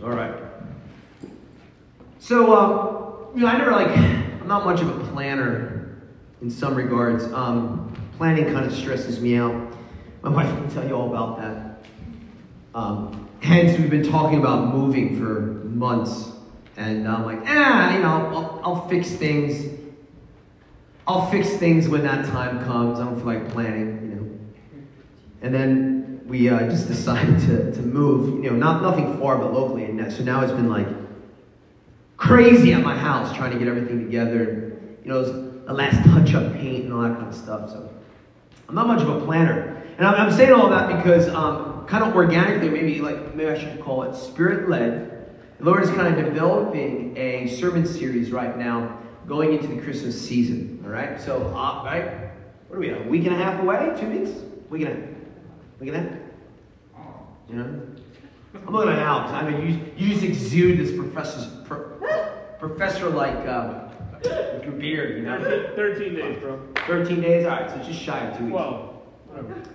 All right. So, uh, you know, I never like, I'm not much of a planner in some regards. Um, planning kind of stresses me out. My wife can tell you all about that. Um, hence, we've been talking about moving for months. And I'm like, ah, you know, I'll, I'll fix things. I'll fix things when that time comes. I don't feel like planning, you know. And then we uh, just decided to, to move, you know, not nothing far but locally. And so now it's been like crazy at my house trying to get everything together. You know, the last touch up paint and all that kind of stuff. So I'm not much of a planner. And I'm, I'm saying all that because um, kind of organically, maybe like maybe I should call it spirit led. The Lord is kind of developing a sermon series right now going into the Christmas season. All right? So, uh, right? What are we, a week and a half away? Two weeks? Week and a half? Week at that. You know? I'm looking at Alex. I mean, you, you just exude this professor's, pro, professor like uh, with your beard, you know? 13 days, bro. 13 days? All right, so just shy of two weeks. 12.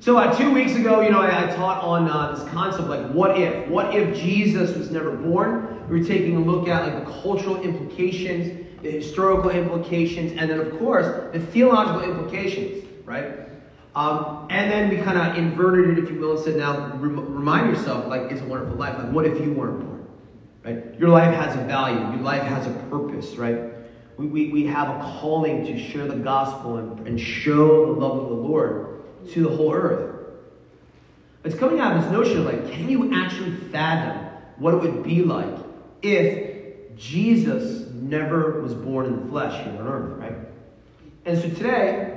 So uh, two weeks ago, you know, I, I taught on uh, this concept like what if? What if Jesus was never born? We were taking a look at like the cultural implications, the historical implications, and then of course the theological implications, right? Um, and then we kind of inverted it, if you will, and said, now rem- remind yourself, like, it's a wonderful life. Like, what if you weren't born? Right? Your life has a value. Your life has a purpose, right? We, we, we have a calling to share the gospel and, and show the love of the Lord to the whole earth. It's coming out of this notion of like, can you actually fathom what it would be like if Jesus never was born in the flesh here on earth, right? And so today,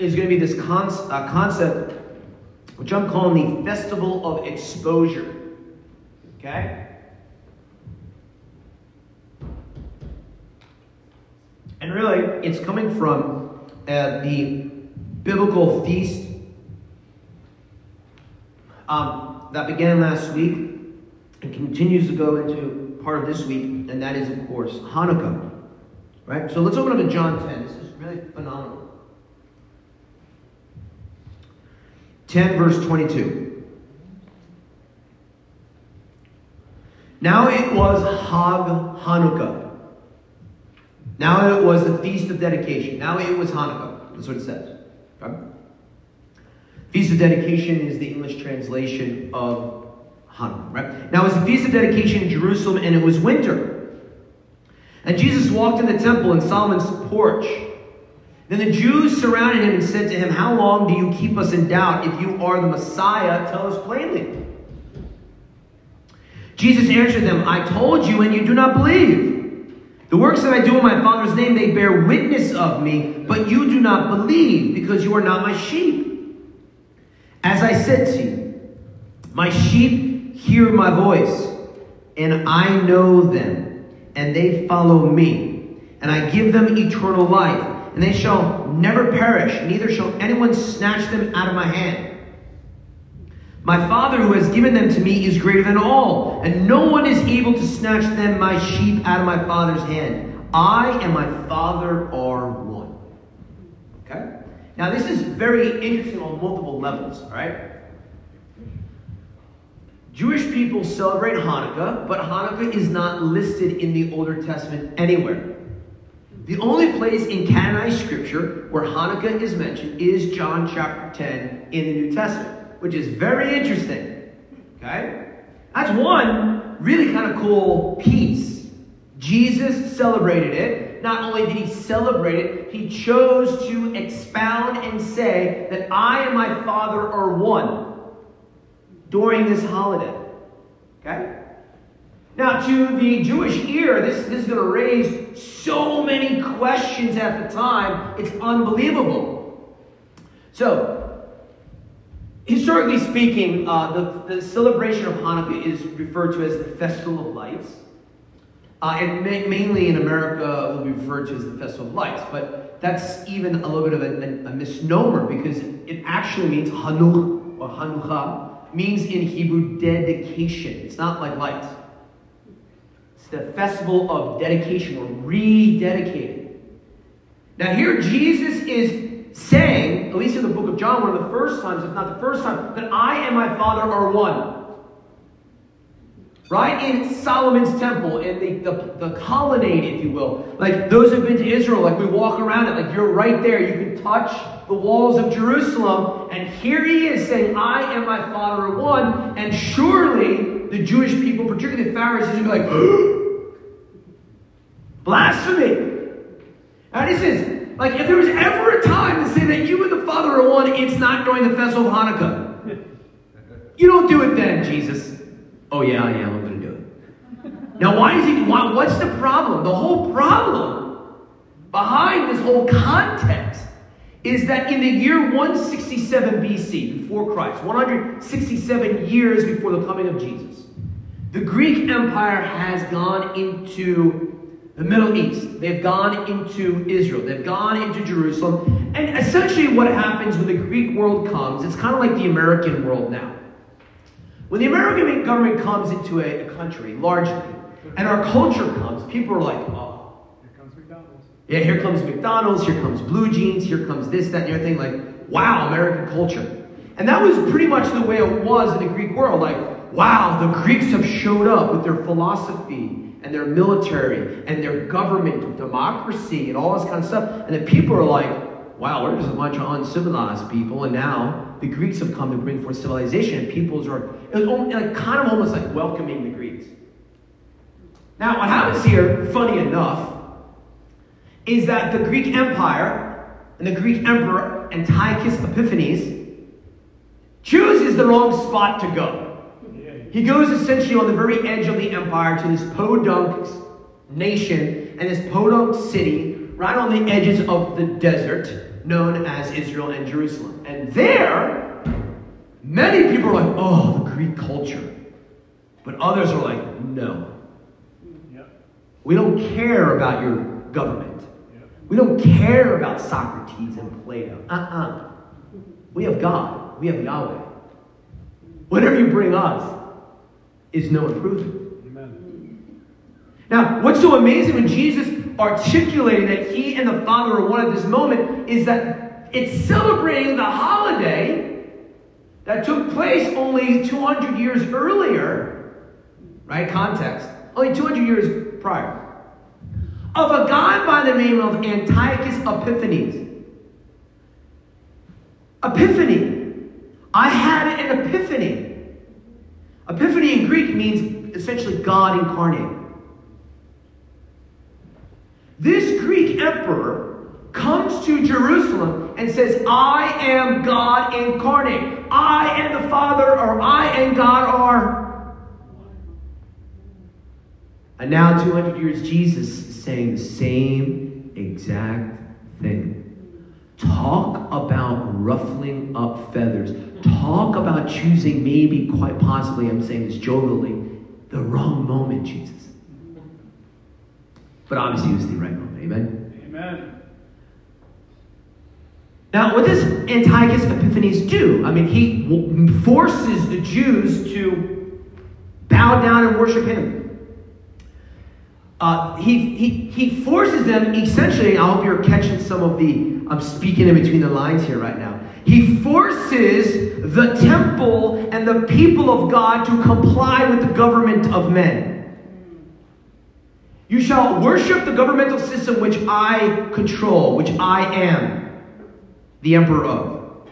is going to be this con- uh, concept, which I'm calling the Festival of Exposure. Okay? And really, it's coming from uh, the biblical feast um, that began last week and continues to go into part of this week, and that is, of course, Hanukkah. Right? So let's open up to John 10. This is really phenomenal. 10, verse 22. Now it was Hag Hanukkah. Now it was the Feast of Dedication. Now it was Hanukkah. That's what it says. Okay? Feast of Dedication is the English translation of Hanukkah, right? Now it was the Feast of Dedication in Jerusalem, and it was winter. And Jesus walked in the temple in Solomon's porch. Then the Jews surrounded him and said to him, How long do you keep us in doubt? If you are the Messiah, tell us plainly. Jesus answered them, I told you, and you do not believe. The works that I do in my Father's name, they bear witness of me, but you do not believe, because you are not my sheep. As I said to you, my sheep hear my voice, and I know them, and they follow me, and I give them eternal life and they shall never perish, neither shall anyone snatch them out of my hand. My Father who has given them to me is greater than all, and no one is able to snatch them, my sheep, out of my Father's hand. I and my Father are one. Okay? Now, this is very interesting on multiple levels, all right? Jewish people celebrate Hanukkah, but Hanukkah is not listed in the Older Testament anywhere. The only place in canonized scripture where Hanukkah is mentioned is John chapter 10 in the New Testament, which is very interesting. Okay? That's one really kind of cool piece. Jesus celebrated it. Not only did he celebrate it, he chose to expound and say that I and my Father are one during this holiday. Okay? Now, to the Jewish ear, this, this is going to raise so many questions at the time, it's unbelievable. So, historically speaking, uh, the, the celebration of Hanukkah is referred to as the Festival of Lights. Uh, and ma- mainly in America, will be referred to as the Festival of Lights. But that's even a little bit of a, a, a misnomer because it actually means Hanukkah or Hanukkah means in Hebrew dedication. It's not like lights the festival of dedication or rededicating. Now, here Jesus is saying, at least in the book of John, one of the first times, if not the first time, that I and my Father are one. right? In Solomon's temple, in the, the, the colonnade, if you will. Like those who've been to Israel, like we walk around it, like you're right there. You can touch the walls of Jerusalem. And here he is saying, I and my Father are one. And surely the Jewish people, particularly the Pharisees, would be like, blasphemy. And he says, like, if there was ever a time to say that you and the Father are one, it's not during the festival of Hanukkah. You don't do it then, Jesus. Oh, yeah, I am. I'm going to do it. Now, why is he, why, what's the problem? The whole problem behind this whole context is that in the year 167 BC, before Christ, 167 years before the coming of Jesus, the Greek Empire has gone into the Middle East. They've gone into Israel. They've gone into Jerusalem. And essentially, what happens when the Greek world comes, it's kind of like the American world now. When the American government comes into a, a country, largely, and our culture comes, people are like, oh. Here comes McDonald's. Yeah, here comes McDonald's, here comes blue jeans, here comes this, that, and everything. Like, wow, American culture. And that was pretty much the way it was in the Greek world. Like, wow, the Greeks have showed up with their philosophy and their military and their government, democracy, and all this kind of stuff. And the people are like, wow, we're just a bunch of uncivilized people. And now the Greeks have come to bring forth civilization. And peoples are it was like, kind of almost like welcoming the Greeks. Now, what happens here, funny enough, is that the Greek Empire and the Greek Emperor Antiochus Epiphanes chooses the wrong spot to go. He goes essentially on the very edge of the empire to this podunk nation and this podunk city right on the edges of the desert known as Israel and Jerusalem. And there, many people are like, oh, the Greek culture. But others are like, no. We don't care about your government. We don't care about Socrates and Plato. Uh uh-uh. uh We have God. We have Yahweh. Whatever you bring us, is no improvement. Amen. Now, what's so amazing when Jesus articulated that he and the Father are one at this moment is that it's celebrating the holiday that took place only 200 years earlier, right? Context. Only 200 years prior. Of a guy by the name of Antiochus Epiphanes. Epiphany. I had an epiphany. Epiphany in Greek means essentially God incarnate. This Greek emperor comes to Jerusalem and says, I am God incarnate. I and the Father, or I and God are. And now, 200 years, Jesus is saying the same exact thing. Talk about ruffling up feathers. Talk about choosing, maybe quite possibly, I'm saying this jovially, the wrong moment, Jesus. But obviously, it was the right moment. Amen? Amen. Now, what does Antiochus Epiphanes do? I mean, he forces the Jews to bow down and worship him. Uh, he, he, he forces them, essentially, I hope you're catching some of the I'm speaking in between the lines here right now. He forces the temple and the people of God to comply with the government of men. You shall worship the governmental system which I control, which I am the emperor of.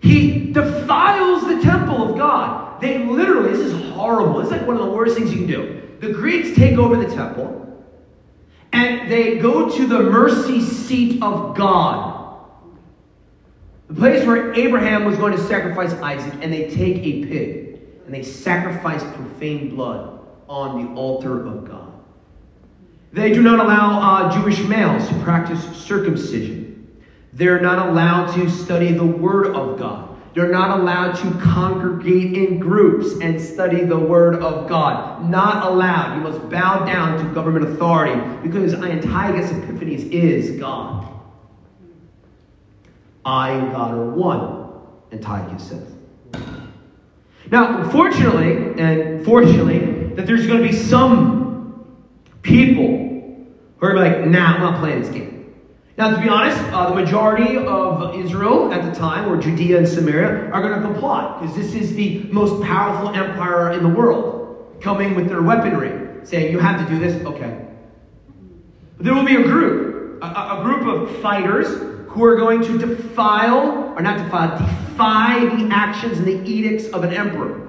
He defiles the temple of God. They literally, this is horrible. It's like one of the worst things you can do. The Greeks take over the temple. And they go to the mercy seat of God. The place where Abraham was going to sacrifice Isaac, and they take a pig and they sacrifice profane blood on the altar of God. They do not allow uh, Jewish males to practice circumcision. They're not allowed to study the Word of God. They're not allowed to congregate in groups and study the Word of God. Not allowed. You must bow down to government authority because Antiochus Epiphanes is God. I and God are one, Antiochus says. Now, unfortunately, and fortunately, that there's going to be some people who are like, nah, I'm not playing this game. Now, to be honest, uh, the majority of Israel at the time, or Judea and Samaria, are going to comply because this is the most powerful empire in the world. coming with their weaponry, saying, You have to do this? Okay. But there will be a group, a, a group of fighters who are going to defile, or not defile, defy the actions and the edicts of an emperor,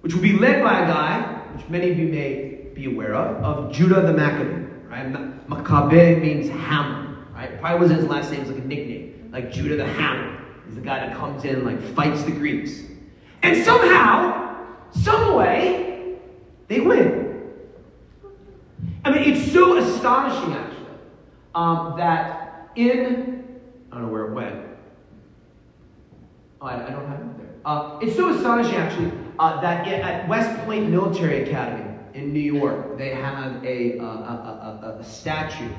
which will be led by a guy, which many of you may be aware of, of Judah the Maccabee. Right? Maccabee means hammer. Right? Probably wasn't his last name, it's like a nickname, like Judah the Hammer. He's the guy that comes in and like fights the Greeks. And somehow, some way, they win. I mean, it's so astonishing, actually, um, that in, I don't know where it went. Oh, I, I don't have it there. Uh, it's so astonishing, actually, uh, that at West Point Military Academy in New York, they have a, uh, a, a, a statue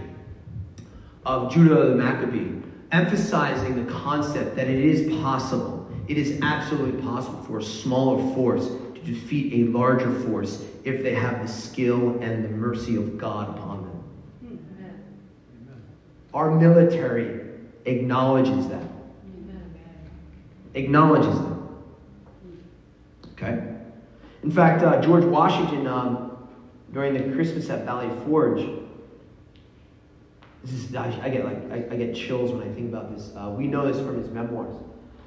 of Judah the Maccabee, emphasizing the concept that it is possible, it is absolutely possible for a smaller force to defeat a larger force if they have the skill and the mercy of God upon them. Our military acknowledges that. Acknowledges them. Okay? In fact, uh, George Washington, um, during the Christmas at Valley Forge, this is, I, I get like I, I, get chills when I think about this. Uh, we know this from his memoirs.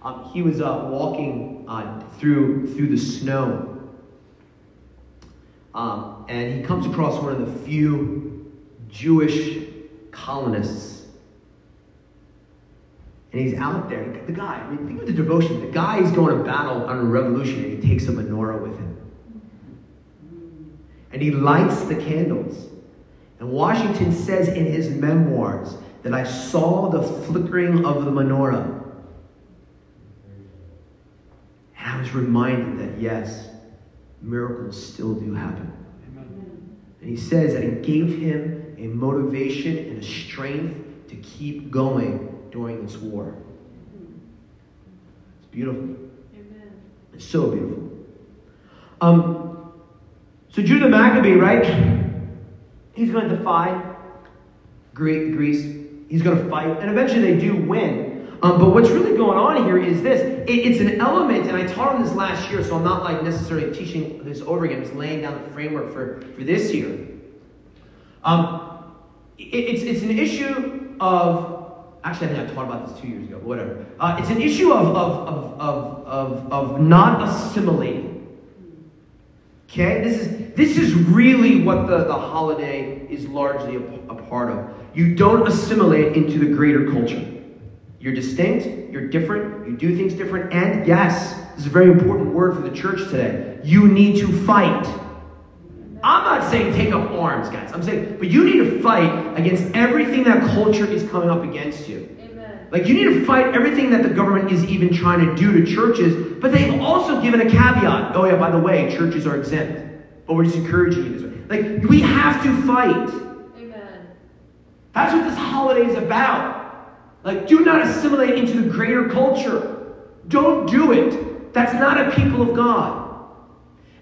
Um, he was uh, walking uh, through through the snow, um, and he comes across one of the few Jewish colonists, and he's out there. The guy, I mean, think of the devotion. The guy is going to battle on a revolution, and he takes a menorah with him, and he lights the candles. And Washington says in his memoirs that I saw the flickering of the menorah. And I was reminded that yes, miracles still do happen. Amen. And he says that it gave him a motivation and a strength to keep going during this war. It's beautiful. Amen. It's so beautiful. Um, so Judah Maccabee, right? He's going to defy Greece. He's going to fight, and eventually they do win. Um, but what's really going on here is this it, it's an element, and I taught on this last year, so I'm not like necessarily teaching this over again. I'm just laying down the framework for, for this year. Um, it, it's, it's an issue of, actually, I think I taught about this two years ago, but whatever. Uh, it's an issue of, of, of, of, of, of not assimilating. Okay? This is, this is really what the, the holiday is largely a, a part of. You don't assimilate into the greater culture. You're distinct, you're different, you do things different, and yes, this is a very important word for the church today. You need to fight. I'm not saying take up arms, guys. I'm saying, but you need to fight against everything that culture is coming up against you. Amen. Like, you need to fight everything that the government is even trying to do to churches, but they've also given a caveat. Oh, yeah, by the way, churches are exempt. But we're just encouraging you this way. Like, we have to fight. Amen. That's what this holiday is about. Like, do not assimilate into the greater culture. Don't do it. That's not a people of God.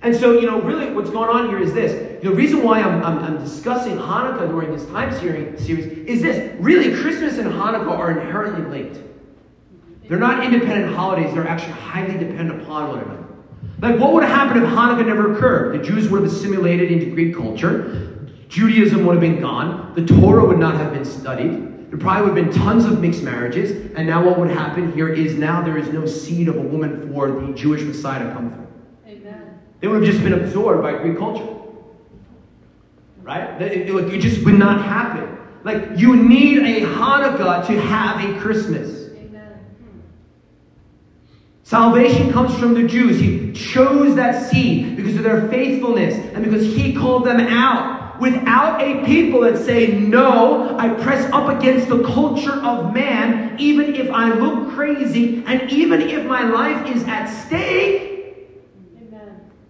And so, you know, really what's going on here is this. The reason why I'm, I'm, I'm discussing Hanukkah during this time series is this. Really, Christmas and Hanukkah are inherently linked. They're not independent holidays, they're actually highly dependent upon one another. Like, what would have happened if Hanukkah never occurred? The Jews would have assimilated into Greek culture. Judaism would have been gone. The Torah would not have been studied. There probably would have been tons of mixed marriages. And now what would happen here is now there is no seed of a woman for the Jewish Messiah to come through. They would have just been absorbed by Greek culture. Right? It, it, it just would not happen. Like, you need a Hanukkah to have a Christmas. Salvation comes from the Jews. He chose that seed because of their faithfulness and because he called them out. Without a people that say, No, I press up against the culture of man, even if I look crazy and even if my life is at stake.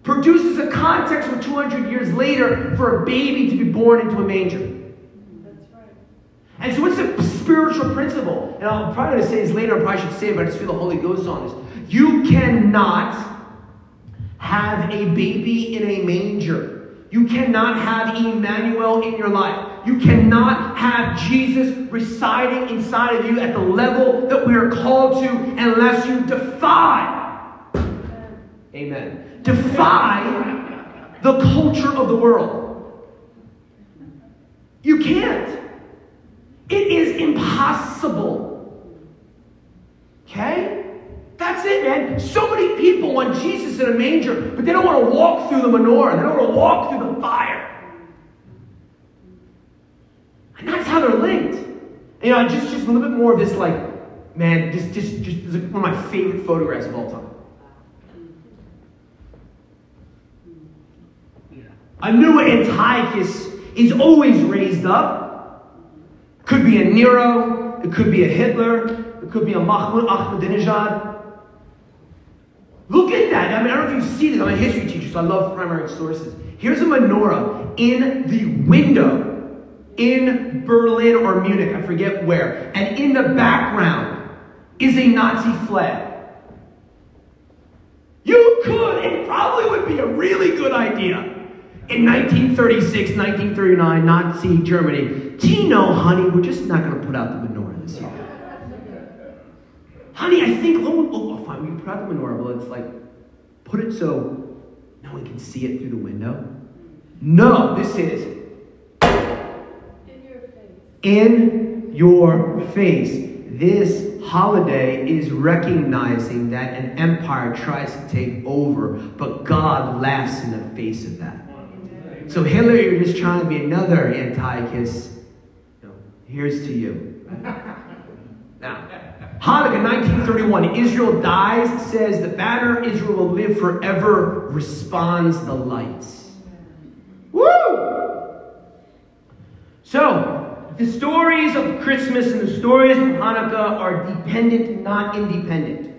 Produces a context for 200 years later for a baby to be born into a manger. That's right. And so, what's the spiritual principle? And I'm probably going to say this later, I probably should say it, but I just feel the Holy Ghost on this. You cannot have a baby in a manger. You cannot have Emmanuel in your life. You cannot have Jesus residing inside of you at the level that we are called to unless you defy. Amen. Defy the culture of the world. You can't. It is impossible. Okay? That's it, man. So many people want Jesus in a manger, but they don't want to walk through the menorah. They don't want to walk through the fire. And that's how they're linked. And, you know, just, just a little bit more of this, like, man, just, just, just one of my favorite photographs of all time. A new Antiochus is always raised up. Could be a Nero, it could be a Hitler, it could be a Mahmoud Ahmadinejad. Look at that. I mean, I don't know if you see this. I'm a history teacher, so I love primary sources. Here's a menorah in the window in Berlin or Munich, I forget where. And in the background is a Nazi flag. You could, it probably would be a really good idea in 1936, 1939, Nazi Germany, do you know, honey, we're just not going to put out the menorah this year. honey, I think, oh, oh, oh, fine, we put out the menorah, but it's like, put it so no one can see it through the window. No, this is In your face. in your face. This holiday is recognizing that an empire tries to take over, but God laughs in the face of that. So Hitler, you're just trying to be another Antiochus. No, here's to you. Now, Hanukkah 1931, Israel dies, says the banner Israel will live forever, responds the lights. Woo! So, the stories of Christmas and the stories of Hanukkah are dependent, not independent.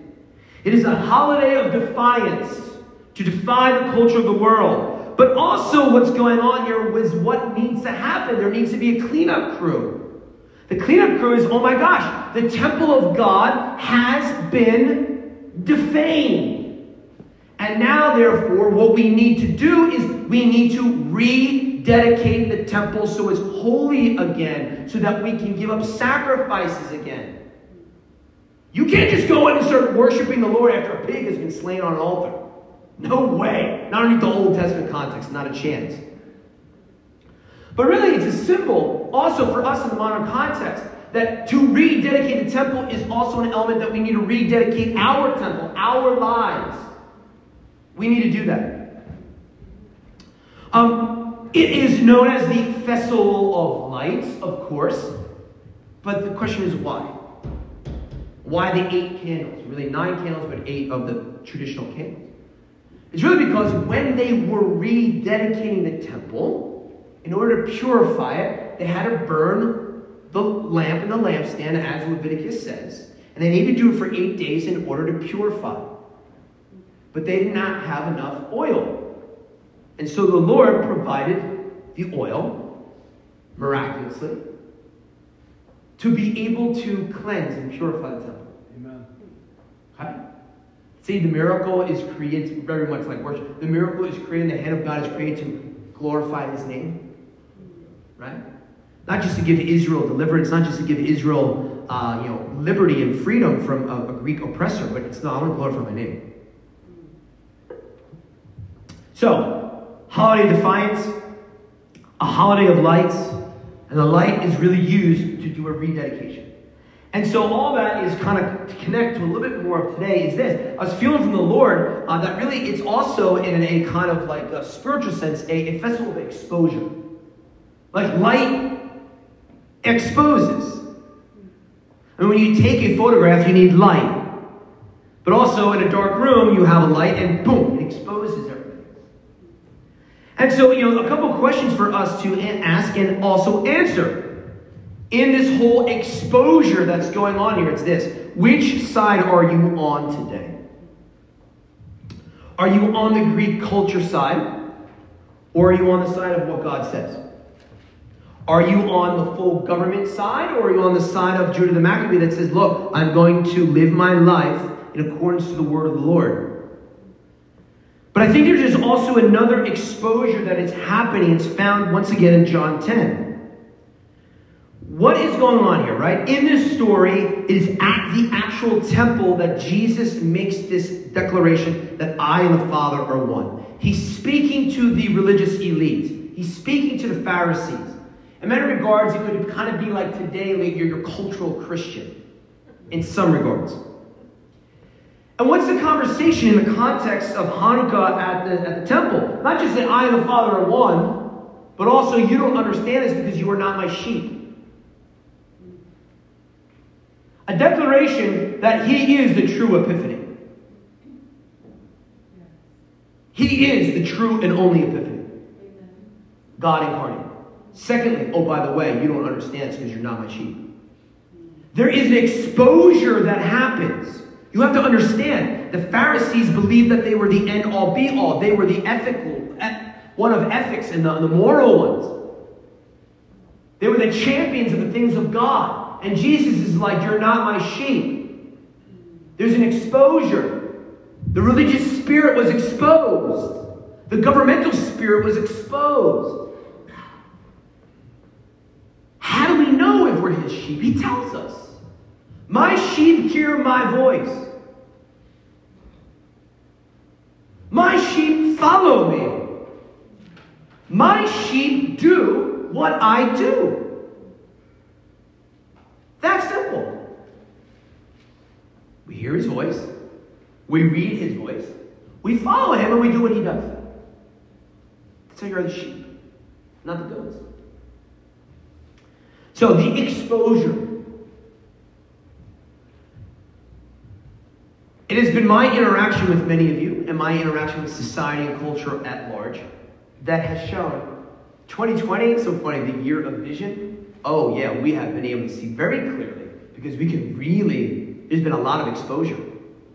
It is a holiday of defiance to defy the culture of the world. But also, what's going on here was what needs to happen. There needs to be a cleanup crew. The cleanup crew is oh my gosh, the temple of God has been defamed. And now, therefore, what we need to do is we need to rededicate the temple so it's holy again, so that we can give up sacrifices again. You can't just go in and start worshiping the Lord after a pig has been slain on an altar. No way. Not only the Old Testament context, not a chance. But really, it's a symbol also for us in the modern context that to rededicate the temple is also an element that we need to rededicate our temple, our lives. We need to do that. Um, it is known as the Festival of Lights, of course, but the question is why? Why the eight candles? Really, nine candles, but eight of the traditional candles. It's really because when they were rededicating the temple, in order to purify it, they had to burn the lamp and the lampstand, as Leviticus says. And they needed to do it for eight days in order to purify. But they did not have enough oil. And so the Lord provided the oil, miraculously, to be able to cleanse and purify the temple. See, the miracle is created very much like worship. The miracle is created, the hand of God is created to glorify his name. Right? Not just to give Israel deliverance, not just to give Israel uh, you know, liberty and freedom from a, a Greek oppressor, but it's not, I want to glorify my name. So, holiday defiance, a holiday of lights, and the light is really used to do a rededication. And so all that is kind of to connect to a little bit more of today is this. I was feeling from the Lord uh, that really it's also in a kind of like a spiritual sense, a, a festival of exposure. Like light exposes. And when you take a photograph, you need light. But also in a dark room, you have a light and boom, it exposes everything. And so, you know, a couple questions for us to ask and also answer in this whole exposure that's going on here, it's this which side are you on today? Are you on the Greek culture side? Or are you on the side of what God says? Are you on the full government side? Or are you on the side of Judah the Maccabee that says, look, I'm going to live my life in accordance to the word of the Lord? But I think there's also another exposure that is happening. It's found once again in John 10 what is going on here, right? In this story, it is at the actual temple that Jesus makes this declaration that I and the Father are one. He's speaking to the religious elite, he's speaking to the Pharisees. In many regards, it would kind of be like today, like you're your cultural Christian, in some regards. And what's the conversation in the context of Hanukkah at the, at the temple? Not just that I and the Father are one, but also you don't understand this because you are not my sheep. A declaration that he is the true epiphany. He is the true and only epiphany. God incarnate. Secondly, oh, by the way, you don't understand because you're not my sheep. There is an exposure that happens. You have to understand, the Pharisees believed that they were the end all be all. They were the ethical, one of ethics and the, the moral ones. They were the champions of the things of God. And Jesus is like, You're not my sheep. There's an exposure. The religious spirit was exposed, the governmental spirit was exposed. How do we know if we're his sheep? He tells us. My sheep hear my voice. My sheep follow me. My sheep do what I do. That's simple. We hear his voice. We read his voice. We follow him and we do what he does. How you're the sheep, not the goats. So the exposure. It has been my interaction with many of you and my interaction with society and culture at large that has shown 2020, so funny, the year of vision. Oh, yeah, we have been able to see very clearly because we can really, there's been a lot of exposure.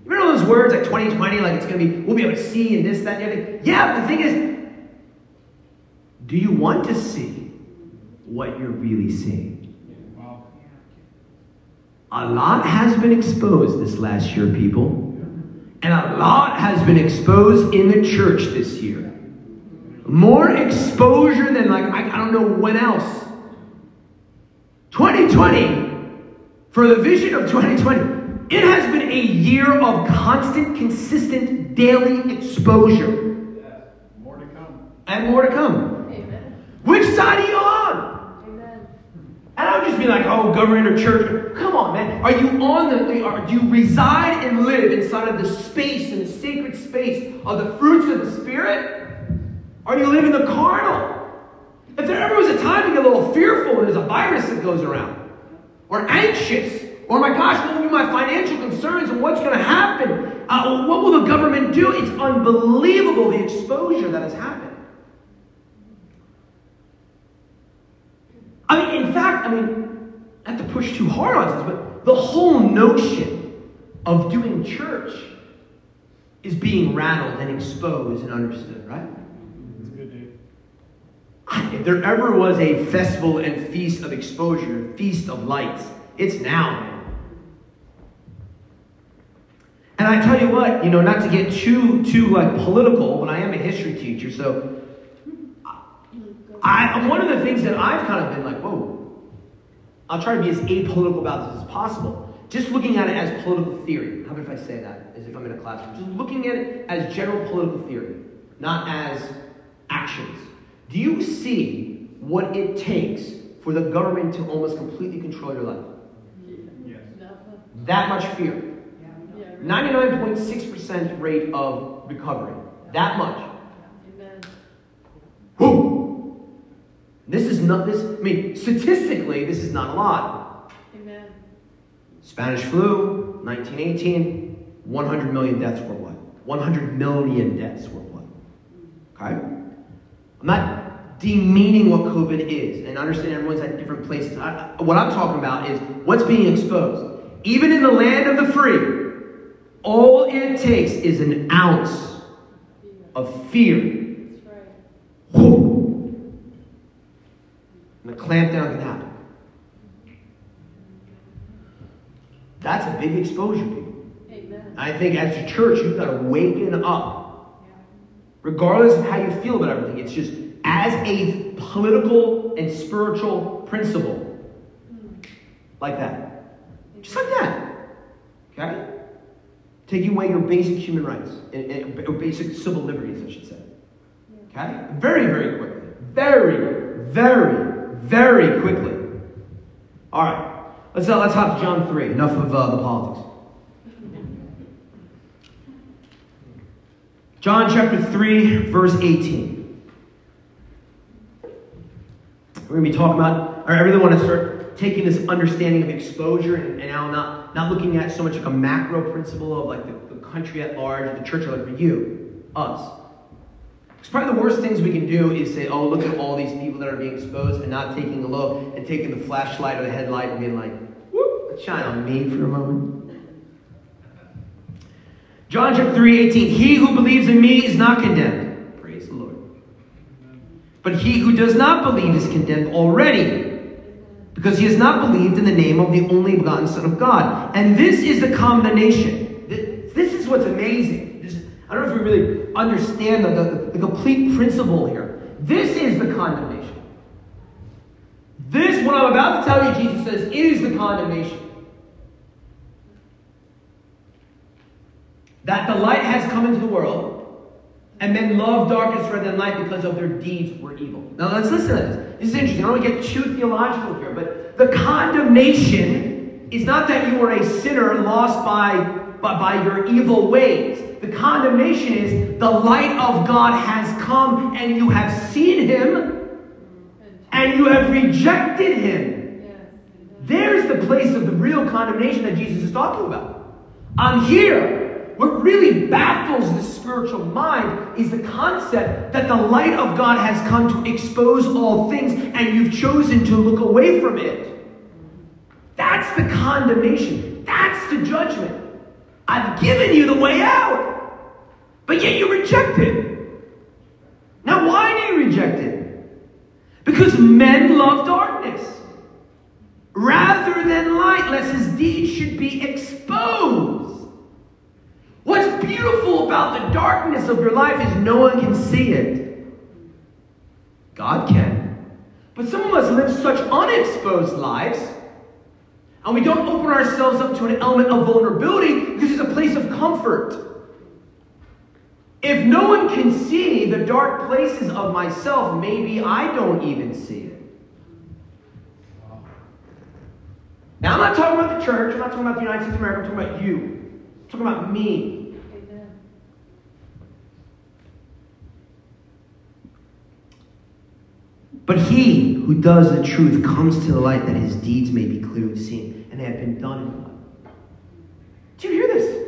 Remember those words like 2020, like it's going to be, we'll be able to see and this, that, and everything? Yeah, but the thing is, do you want to see what you're really seeing? A lot has been exposed this last year, people. And a lot has been exposed in the church this year. More exposure than, like, I, I don't know when else. 2020, for the vision of 2020, it has been a year of constant, consistent, daily exposure. Yes. More to come. And more to come. Amen. Which side are you on? Amen. And I would just be like, oh, government or church. Come on, man. Are you on the, are, do you reside and live inside of the space and the sacred space of the fruits of the Spirit? Are you living the carnal? If there ever was a time to get a little fearful and there's a virus that goes around, or anxious, or my gosh, what will be my financial concerns and what's going to happen? Uh, what will the government do? It's unbelievable the exposure that has happened. I mean, in fact, I mean, not to push too hard on this, but the whole notion of doing church is being rattled and exposed and understood, right? If there ever was a festival and feast of exposure, feast of lights, it's now. And I tell you what, you know, not to get too too like political, but I am a history teacher, so I, one of the things that I've kind of been like, whoa, I'll try to be as apolitical about this as possible. Just looking at it as political theory. How about if I say that as if I'm in a classroom? Just looking at it as general political theory, not as actions. Do you see what it takes for the government to almost completely control your life? Yes. That much fear. Yeah. 99.6% rate of recovery. That much. Amen. Whoo! This is not this. I mean, statistically, this is not a lot. Amen. Spanish flu, 1918, 100 million deaths worldwide. 100 million deaths worldwide. Okay? I'm not demeaning what COVID is, and understand everyone's at different places. I, what I'm talking about is what's being exposed. Even in the land of the free, all it takes is an ounce of fear. That's right. And the clampdown can happen. That's a big exposure, people. Amen. I think as a church, you've got to waken up. Regardless of how you feel about everything, it's just as a political and spiritual principle. Like that. Just like that. Okay? Taking away your basic human rights, and, and- or basic civil liberties, I should say. Okay? Very, very quickly. Very, very, very quickly. All right. Let's, uh, let's hop to John 3. Enough of uh, the politics. John chapter 3, verse 18. We're going to be talking about, I really want to start taking this understanding of exposure and, and now not, not looking at so much like a macro principle of like the, the country at large, the church, like for you, us. Because probably the worst things we can do is say, oh, look at all these people that are being exposed and not taking a look and taking the flashlight or the headlight and being like, whoop, shine on me for a moment. John chapter 3, 18. He who believes in me is not condemned. Praise the Lord. But he who does not believe is condemned already, because he has not believed in the name of the only begotten Son of God. And this is the condemnation. This is what's amazing. I don't know if we really understand the, the, the complete principle here. This is the condemnation. This, what I'm about to tell you, Jesus says, is the condemnation. That the light has come into the world, and men love darkness rather than light because of their deeds were evil. Now let's listen to this. This is interesting. I don't want to get too theological here, but the condemnation is not that you are a sinner lost by, by, by your evil ways. The condemnation is the light of God has come and you have seen him and you have rejected him. There's the place of the real condemnation that Jesus is talking about. I'm here. What really baffles the spiritual mind is the concept that the light of God has come to expose all things and you've chosen to look away from it. That's the condemnation. That's the judgment. I've given you the way out, but yet you reject it. Now, why do you reject it? Because men love darkness rather than light, lest his deeds should be exposed. What's beautiful about the darkness of your life is no one can see it. God can. But some of us live such unexposed lives, and we don't open ourselves up to an element of vulnerability because it's a place of comfort. If no one can see the dark places of myself, maybe I don't even see it. Now, I'm not talking about the church, I'm not talking about the United States of America, I'm talking about you. Talking about me. Amen. But he who does the truth comes to the light that his deeds may be clearly seen, and they have been done in light. Do you hear this?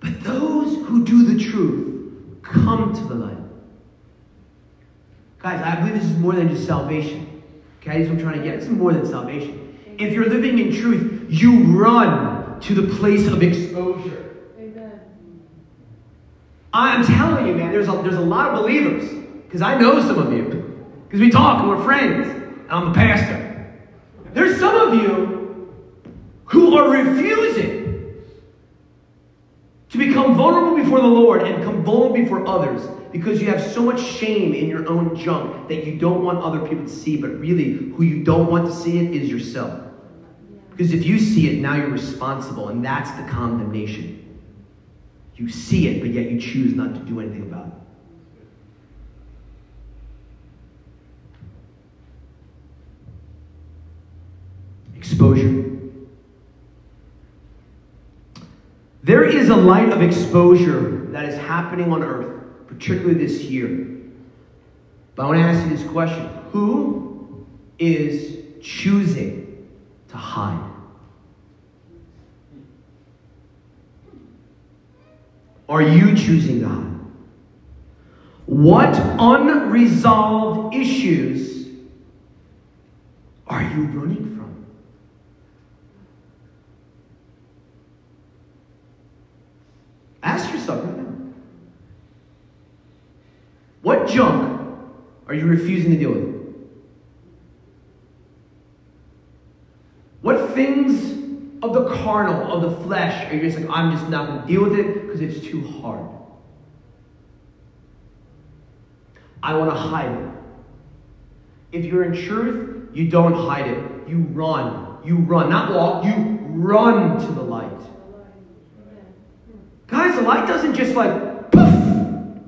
But those who do the truth come to the light. Guys, I believe this is more than just salvation. Okay, that's what I'm trying to get. This is more than salvation. If you're living in truth, you run to the place of exposure. Amen. I'm telling you, man, there's a, there's a lot of believers, because I know some of you, because we talk and we're friends, and I'm the pastor. There's some of you who are refusing become vulnerable before the Lord and become vulnerable before others because you have so much shame in your own junk that you don't want other people to see, but really, who you don't want to see it is yourself. Because if you see it, now you're responsible, and that's the condemnation. You see it, but yet you choose not to do anything about it. Exposure. There is a light of exposure that is happening on earth, particularly this year. But I want to ask you this question Who is choosing to hide? Are you choosing to hide? What unresolved issues are you running from? Ask yourself right now. What junk are you refusing to deal with? What things of the carnal, of the flesh, are you just like, I'm just not going to deal with it because it's too hard? I want to hide it. If you're in truth, you don't hide it. You run. You run. Not walk, you run to the light. Guys, the light doesn't just like poof,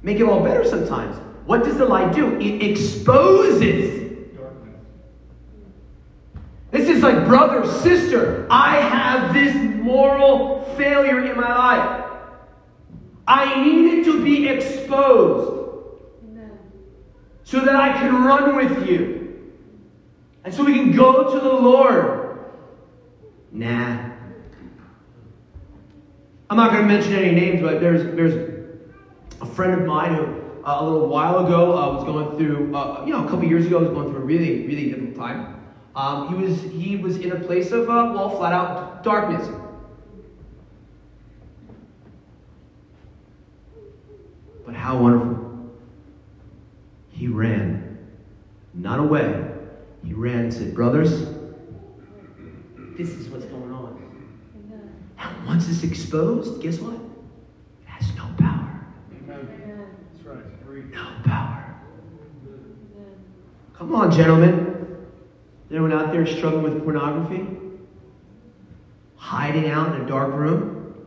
make it all better sometimes. What does the light do? It exposes. This is like, brother, sister, I have this moral failure in my life. I need it to be exposed so that I can run with you. And so we can go to the Lord. Nah. I'm not going to mention any names, but there's, there's a friend of mine who uh, a little while ago uh, was going through, uh, you know, a couple years ago was going through a really, really difficult time. Um, he was he was in a place of uh, well, flat out darkness. But how wonderful! He ran, not away. He ran and said, "Brothers, this is what's going on." And once it's exposed, guess what? It has no power. Amen. That's right. No power. Come on, gentlemen. Anyone out there struggling with pornography? Hiding out in a dark room?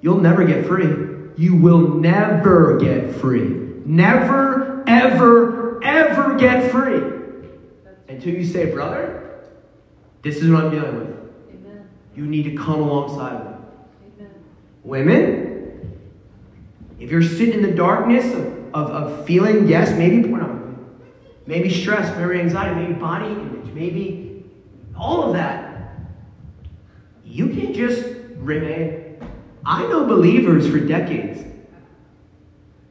You'll never get free. You will never get free. Never, ever, ever get free. Until you say, brother, this is what I'm dealing with. You need to come alongside of me. Amen. Women, if you're sitting in the darkness of, of, of feeling, yes, maybe pornography, maybe stress, maybe anxiety, maybe body image, maybe all of that, you can just remain. I know believers for decades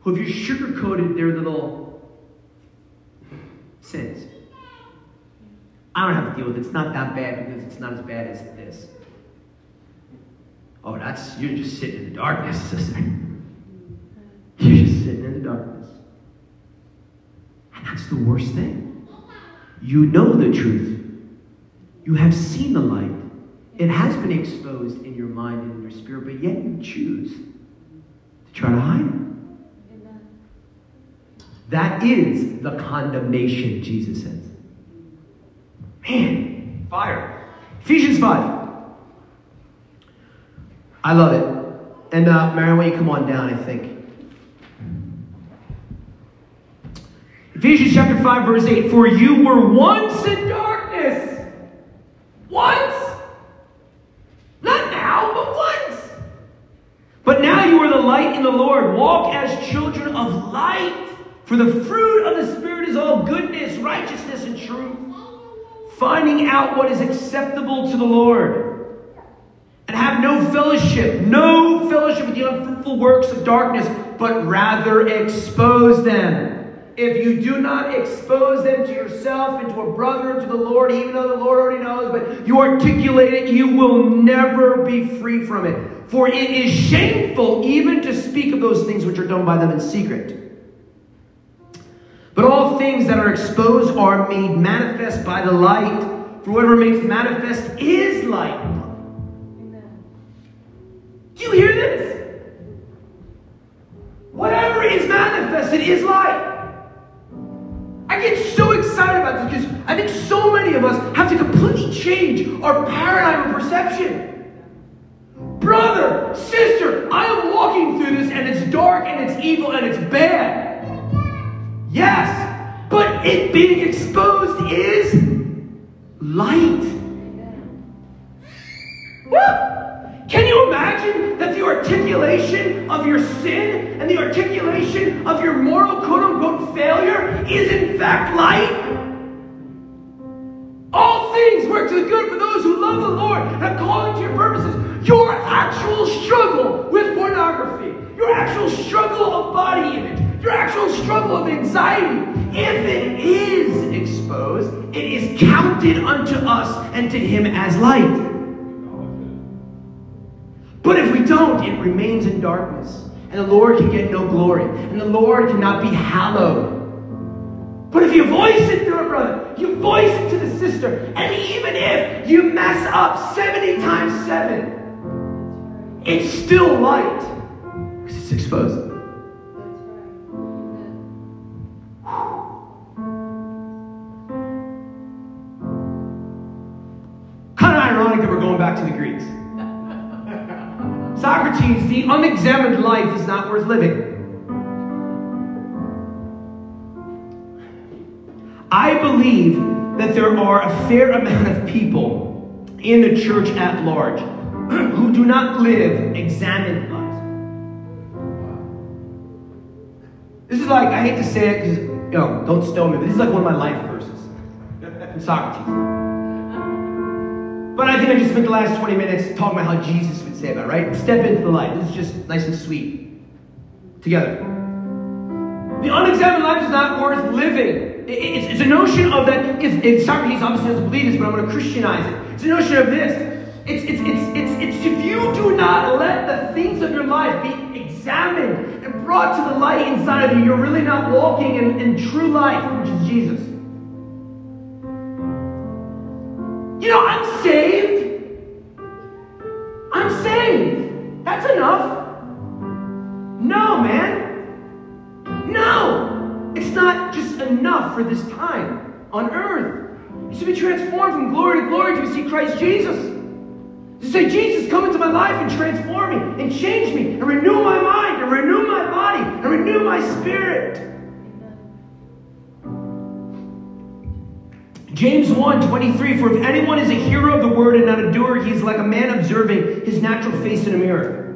who have just sugarcoated their little sins. I don't have to deal with it. It's not that bad because it's not as bad as this. Oh, that's, you're just sitting in the darkness, sister. You're just sitting in the darkness. And that's the worst thing. You know the truth. You have seen the light. It has been exposed in your mind and in your spirit, but yet you choose to try to hide it. That is the condemnation, Jesus says. Man, fire. Ephesians 5. I love it. And uh, Marion, why you come on down, I think. Ephesians chapter 5, verse 8. For you were once in darkness. Once. Not now, but once. But now you are the light in the Lord. Walk as children of light. For the fruit of the Spirit is all goodness, righteousness, and truth. Finding out what is acceptable to the Lord. And have no fellowship, no fellowship with the unfruitful works of darkness, but rather expose them. If you do not expose them to yourself and to a brother and to the Lord, even though the Lord already knows, but you articulate it, you will never be free from it. For it is shameful even to speak of those things which are done by them in secret. But all things that are exposed are made manifest by the light. For whatever makes manifest is light. Do you hear this? Whatever is manifested is light. I get so excited about this because I think so many of us have to completely change our paradigm of perception. Brother, sister, I am walking through this and it's dark and it's evil and it's bad. Yes, but it being exposed is light. Woo! Can you imagine that the articulation of your sin and the articulation of your moral quote unquote failure is in fact light? All things work to the good for those who love the Lord and are called to your purposes. Your actual struggle with pornography, your actual struggle of body image, your actual struggle of anxiety, if it is exposed, it is counted unto us and to Him as light. But if we don't, it remains in darkness. And the Lord can get no glory. And the Lord cannot be hallowed. But if you voice it to a brother, you voice it to the sister, and even if you mess up 70 times 7, it's still light because it's exposed. Kind of ironic that we're going back to the Greeks. Socrates, the unexamined life is not worth living. I believe that there are a fair amount of people in the church at large who do not live examined lives. This is like, I hate to say it because, you know, don't stone me, but this is like one of my life verses from Socrates. But I think I just spent the last 20 minutes talking about how Jesus would say about right? Step into the light. This is just nice and sweet. Together. The unexamined life is not worth living. It's, it's a notion of that. If Socrates obviously doesn't believe this, but I'm going to Christianize it. It's a notion of this. It's, it's, it's, it's, it's if you do not let the things of your life be examined and brought to the light inside of you, you're really not walking in, in true life, which is Jesus. You know, I'm saved. I'm saved. That's enough. No, man. No. It's not just enough for this time on earth. You should be transformed from glory to glory to see Christ Jesus. To say, Jesus, come into my life and transform me and change me and renew my mind and renew my body and renew my spirit. James 1 23, for if anyone is a hearer of the word and not a doer, he is like a man observing his natural face in a mirror.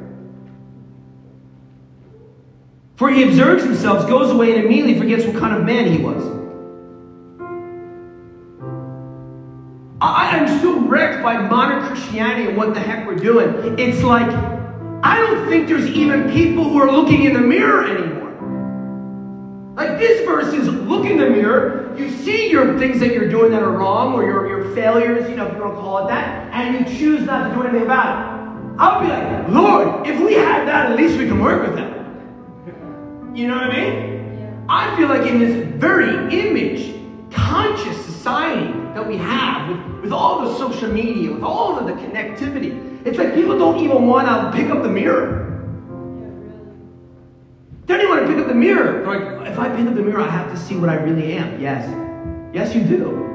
For he observes himself, goes away, and immediately forgets what kind of man he was. I, I'm so wrecked by modern Christianity and what the heck we're doing. It's like, I don't think there's even people who are looking in the mirror anymore. Like this verse is look in the mirror, you see your things that you're doing that are wrong, or your, your failures, you know, if you want to call it that, and you choose not to do anything about it. I'll be like, Lord, if we had that, at least we can work with that. You know what I mean? I feel like in this very image conscious society that we have, with, with all the social media, with all of the connectivity, it's like people don't even want to pick up the mirror. Pick up the mirror. They're like, if I pick up the mirror, I have to see what I really am. Yes. Yes, you do.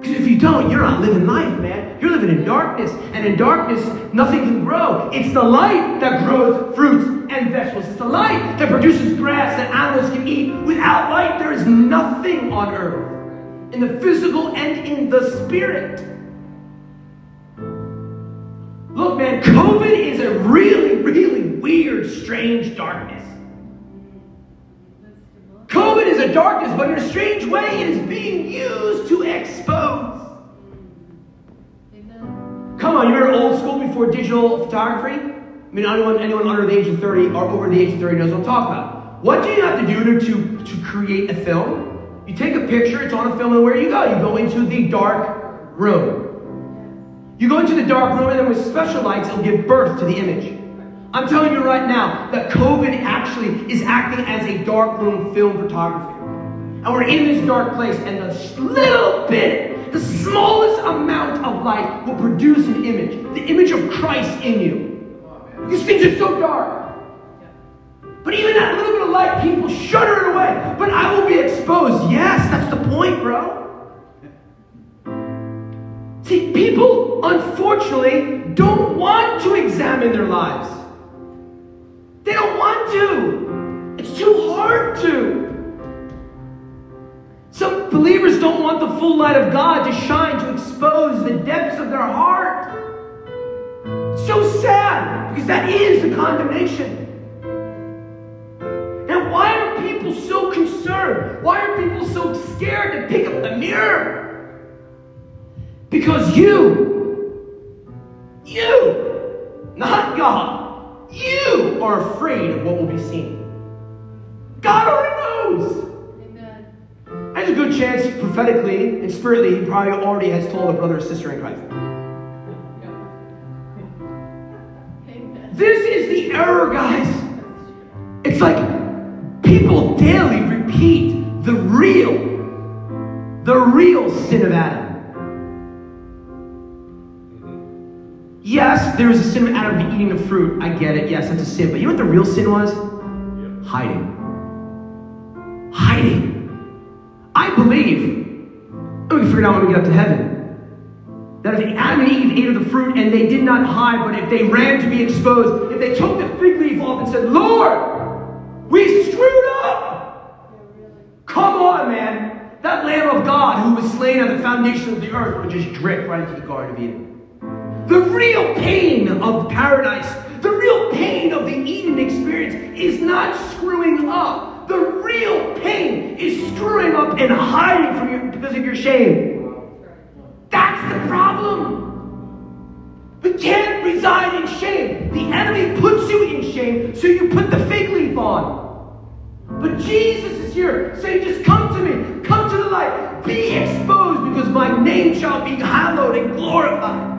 Because if you don't, you're not living life, man. You're living in darkness. And in darkness, nothing can grow. It's the light that grows fruits and vegetables. It's the light that produces grass that animals can eat. Without light, there is nothing on earth, in the physical and in the spirit. Look, man, COVID is a really, really weird, strange darkness. Is a darkness, but in a strange way, it is being used to expose. Come on, you remember old school before digital photography? I mean, anyone, anyone under the age of 30 or over the age of 30 knows what I'm talking about. What do you have to do to, to, to create a film? You take a picture, it's on a film, and where you go? You go into the dark room. You go into the dark room, and then with special lights, it'll give birth to the image. I'm telling you right now that COVID actually is acting as a dark room film photography. And we're in this dark place, and the little bit, the smallest amount of light will produce an image the image of Christ in you. These things are so dark. But even that little bit of light, people shudder it away. But I will be exposed. Yes, that's the point, bro. See, people, unfortunately, don't want to examine their lives. They don't want to. It's too hard to. Some believers don't want the full light of God to shine to expose the depths of their heart. So sad, because that is the condemnation. And why are people so concerned? Why are people so scared to pick up the mirror? Because you, you, not God, are afraid of what will be seen. God already knows. Amen. There's a good chance, prophetically and spiritually, he probably already has told a brother or sister in Christ. This is the error, guys. It's like people daily repeat the real, the real sin of Adam. Yes, there was a sin of Adam eating the fruit. I get it. Yes, that's a sin. But you know what the real sin was? Hiding. Hiding. I believe, and we can figure it out when we get up to heaven, that if Adam and Eve ate of the fruit and they did not hide, but if they ran to be exposed, if they took the fig leaf off and said, Lord, we screwed up. Come on, man. That Lamb of God who was slain at the foundation of the earth would just drip right into the Garden of Eden. The real pain of paradise, the real pain of the Eden experience is not screwing up. The real pain is screwing up and hiding from you because of your shame. That's the problem. We can't reside in shame. The enemy puts you in shame, so you put the fig leaf on. But Jesus is here saying, just come to me, come to the light, be exposed, because my name shall be hallowed and glorified.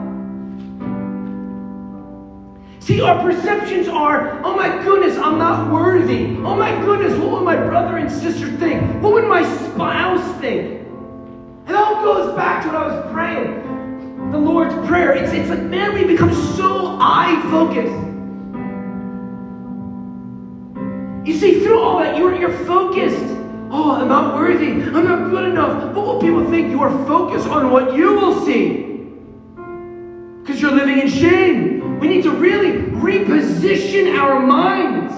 See, our perceptions are, oh my goodness, I'm not worthy. Oh my goodness, what would my brother and sister think? What would my spouse think? It all goes back to what I was praying. The Lord's Prayer. It's, it's like, man, we become so I focused. You see, through all that, you're, you're focused. Oh, I'm not worthy. I'm not good enough. What will people think? You are focused on what you will see. Because you're living in shame. We need to really reposition our minds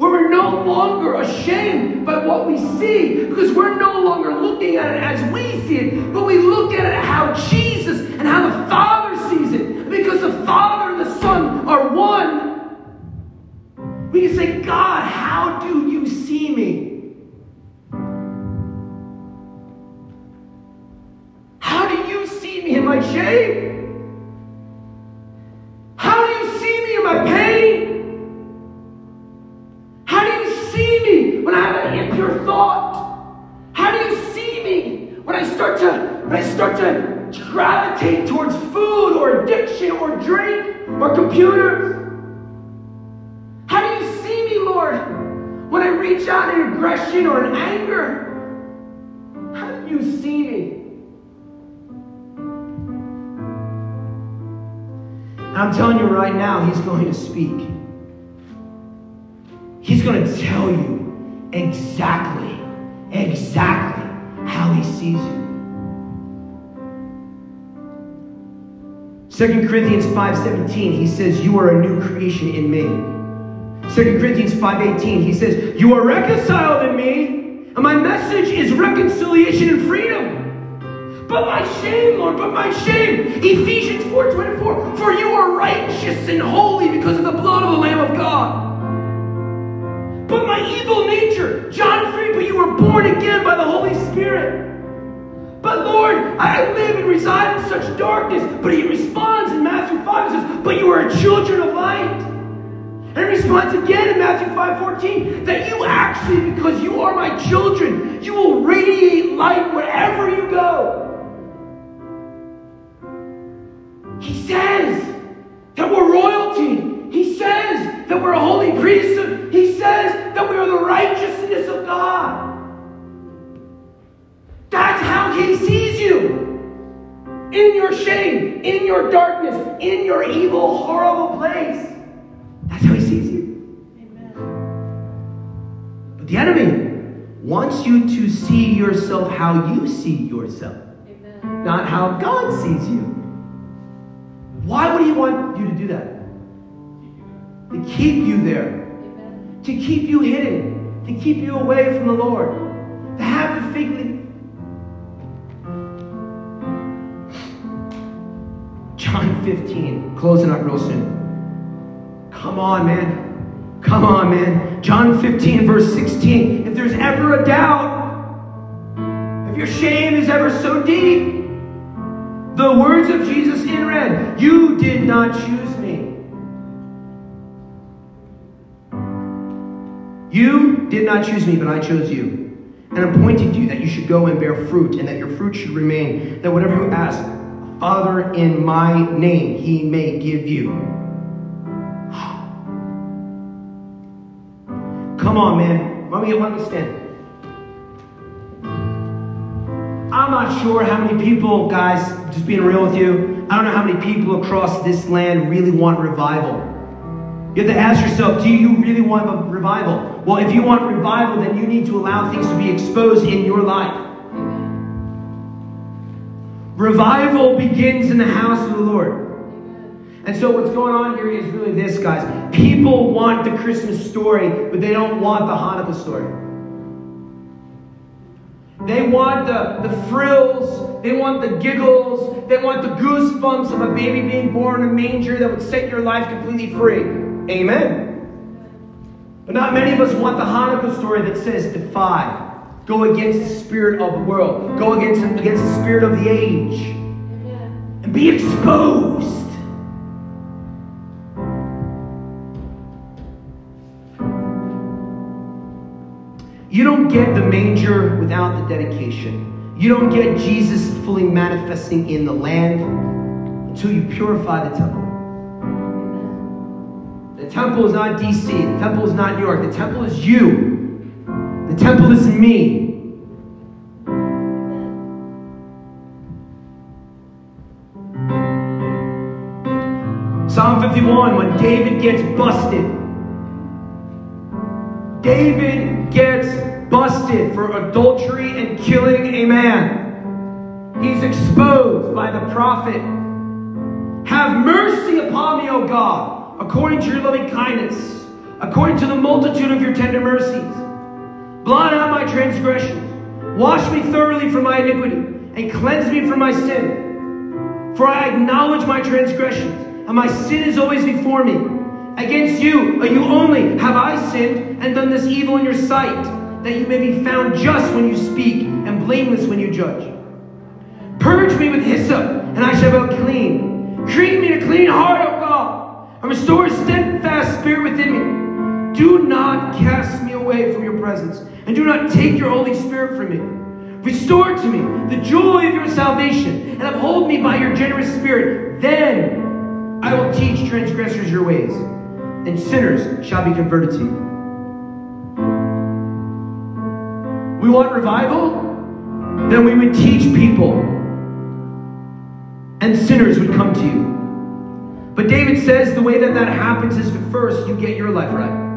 where we're no longer ashamed by what we see because we're no longer looking at it as we see it, but we look at it how Jesus and how the Father sees it. Because the Father and the Son are one, we can say, God, how do you see me? How do you see me in my shame? Start to gravitate towards food or addiction or drink or computers? How do you see me, Lord, when I reach out in aggression or in anger? How do you see me? I'm telling you right now, He's going to speak. He's going to tell you exactly, exactly how he sees you. 2 Corinthians 5:17, he says, You are a new creation in me. 2 Corinthians 5:18, he says, You are reconciled in me, and my message is reconciliation and freedom. But my shame, Lord, but my shame. Ephesians 4:24, for you are righteous and holy because of the blood of the Lamb of God. But my evil nature, John 3, but you were born again by the Holy Spirit. But Lord, I live and reside in such darkness. But he responds in Matthew 5 and says, But you are children of light. And he responds again in Matthew 5:14 that you actually, because you are my children, you will radiate light wherever you go. He says that we're royalty. He says that we're a holy priesthood. He says that we are the righteousness of God. That's how he sees you. In your shame, in your darkness, in your evil, horrible place. That's how he sees you. Amen. But the enemy wants you to see yourself how you see yourself, Amen. not how God sees you. Why would he want you to do that? To keep you there. Amen. to keep you hidden, to keep you away from the Lord, to have the fig 15, closing up real soon. Come on, man. Come on, man. John 15, verse 16. If there's ever a doubt, if your shame is ever so deep, the words of Jesus in red, you did not choose me. You did not choose me, but I chose you. And appointed you that you should go and bear fruit, and that your fruit should remain, that whatever you ask, Father, in my name, he may give you. Come on, man. Let me, stand. I'm not sure how many people, guys, just being real with you, I don't know how many people across this land really want revival. You have to ask yourself, do you really want revival? Well, if you want revival, then you need to allow things to be exposed in your life. Revival begins in the house of the Lord. And so what's going on here is really this, guys. People want the Christmas story, but they don't want the Hanukkah story. They want the, the frills, they want the giggles, they want the goosebumps of a baby being born in a manger that would set your life completely free. Amen. But not many of us want the Hanukkah story that says defy, go against the spirit of the world, go against, against the spirit of the age, and be exposed. You don't get the manger without the dedication. You don't get Jesus fully manifesting in the land until you purify the temple. The temple is not DC. The temple is not New York. The temple is you. The temple is me. Psalm 51, when David gets busted. David gets busted for adultery and killing a man. He's exposed by the prophet. Have mercy upon me, O God, according to your loving kindness, according to the multitude of your tender mercies. Blot out my transgressions. Wash me thoroughly from my iniquity, and cleanse me from my sin. For I acknowledge my transgressions, and my sin is always before me. Against you, you only, have I sinned and done this evil in your sight, that you may be found just when you speak and blameless when you judge. Purge me with hyssop, and I shall be clean. Create me a clean heart, O God, and restore a steadfast spirit within me. Do not cast me away from your presence, and do not take your Holy Spirit from me. Restore to me the joy of your salvation, and uphold me by your generous spirit. Then I will teach transgressors your ways, and sinners shall be converted to you. We want revival? Then we would teach people, and sinners would come to you. But David says the way that that happens is that first you get your life right.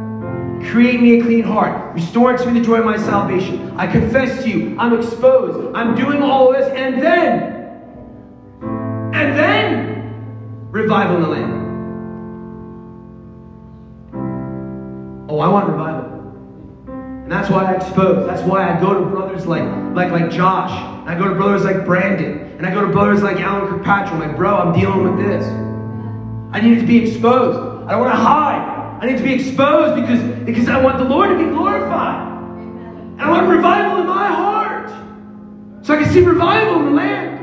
Create me a clean heart. Restore to me the joy of my salvation. I confess to you, I'm exposed. I'm doing all this, and then, and then, revival in the land. Oh, I want revival. And that's why I expose. That's why I go to brothers like, like, like Josh. And I go to brothers like Brandon. And I go to brothers like Alan Kirkpatrick. I'm like, bro, I'm dealing with this. I need to be exposed. I don't want to hide. I need to be exposed because, because I want the Lord to be glorified. And I want revival in my heart. So I can see revival in the land.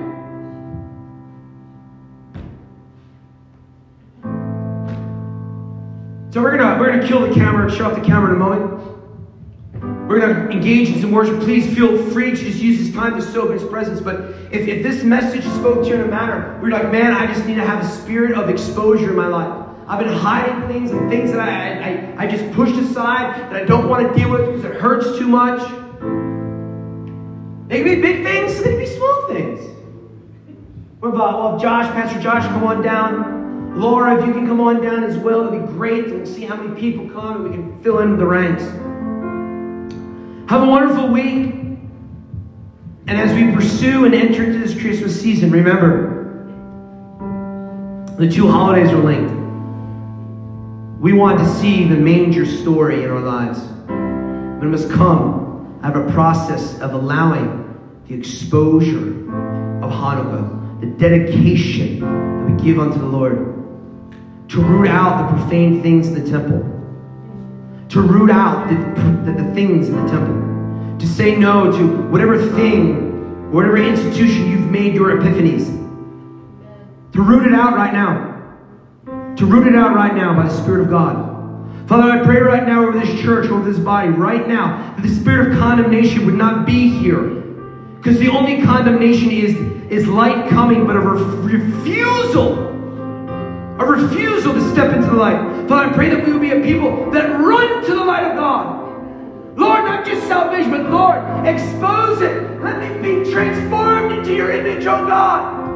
So we're gonna we're gonna kill the camera, shut off the camera in a moment. We're gonna engage in some worship. Please feel free to just use this time to soak in his presence. But if, if this message spoke to you in a manner where you're like, man, I just need to have a spirit of exposure in my life. I've been hiding things and things that I, I, I just pushed aside that I don't want to deal with because it hurts too much. They can be big things, they can be small things. What about, well, Josh, Pastor Josh, come on down. Laura, if you can come on down as well, that'd be great. We'll see how many people come and we can fill in the ranks. Have a wonderful week. And as we pursue and enter into this Christmas season, remember the two holidays are linked. We want to see the manger story in our lives. But it must come out of a process of allowing the exposure of Hanukkah, the dedication that we give unto the Lord, to root out the profane things in the temple, to root out the, the, the things in the temple, to say no to whatever thing, whatever institution you've made your epiphanies, to root it out right now to root it out right now by the Spirit of God. Father, I pray right now over this church, over this body, right now, that the spirit of condemnation would not be here. Because the only condemnation is, is light coming, but a ref- refusal, a refusal to step into the light. Father, I pray that we would be a people that run to the light of God. Lord, not just salvation, but Lord, expose it. Let me be transformed into your image, oh God.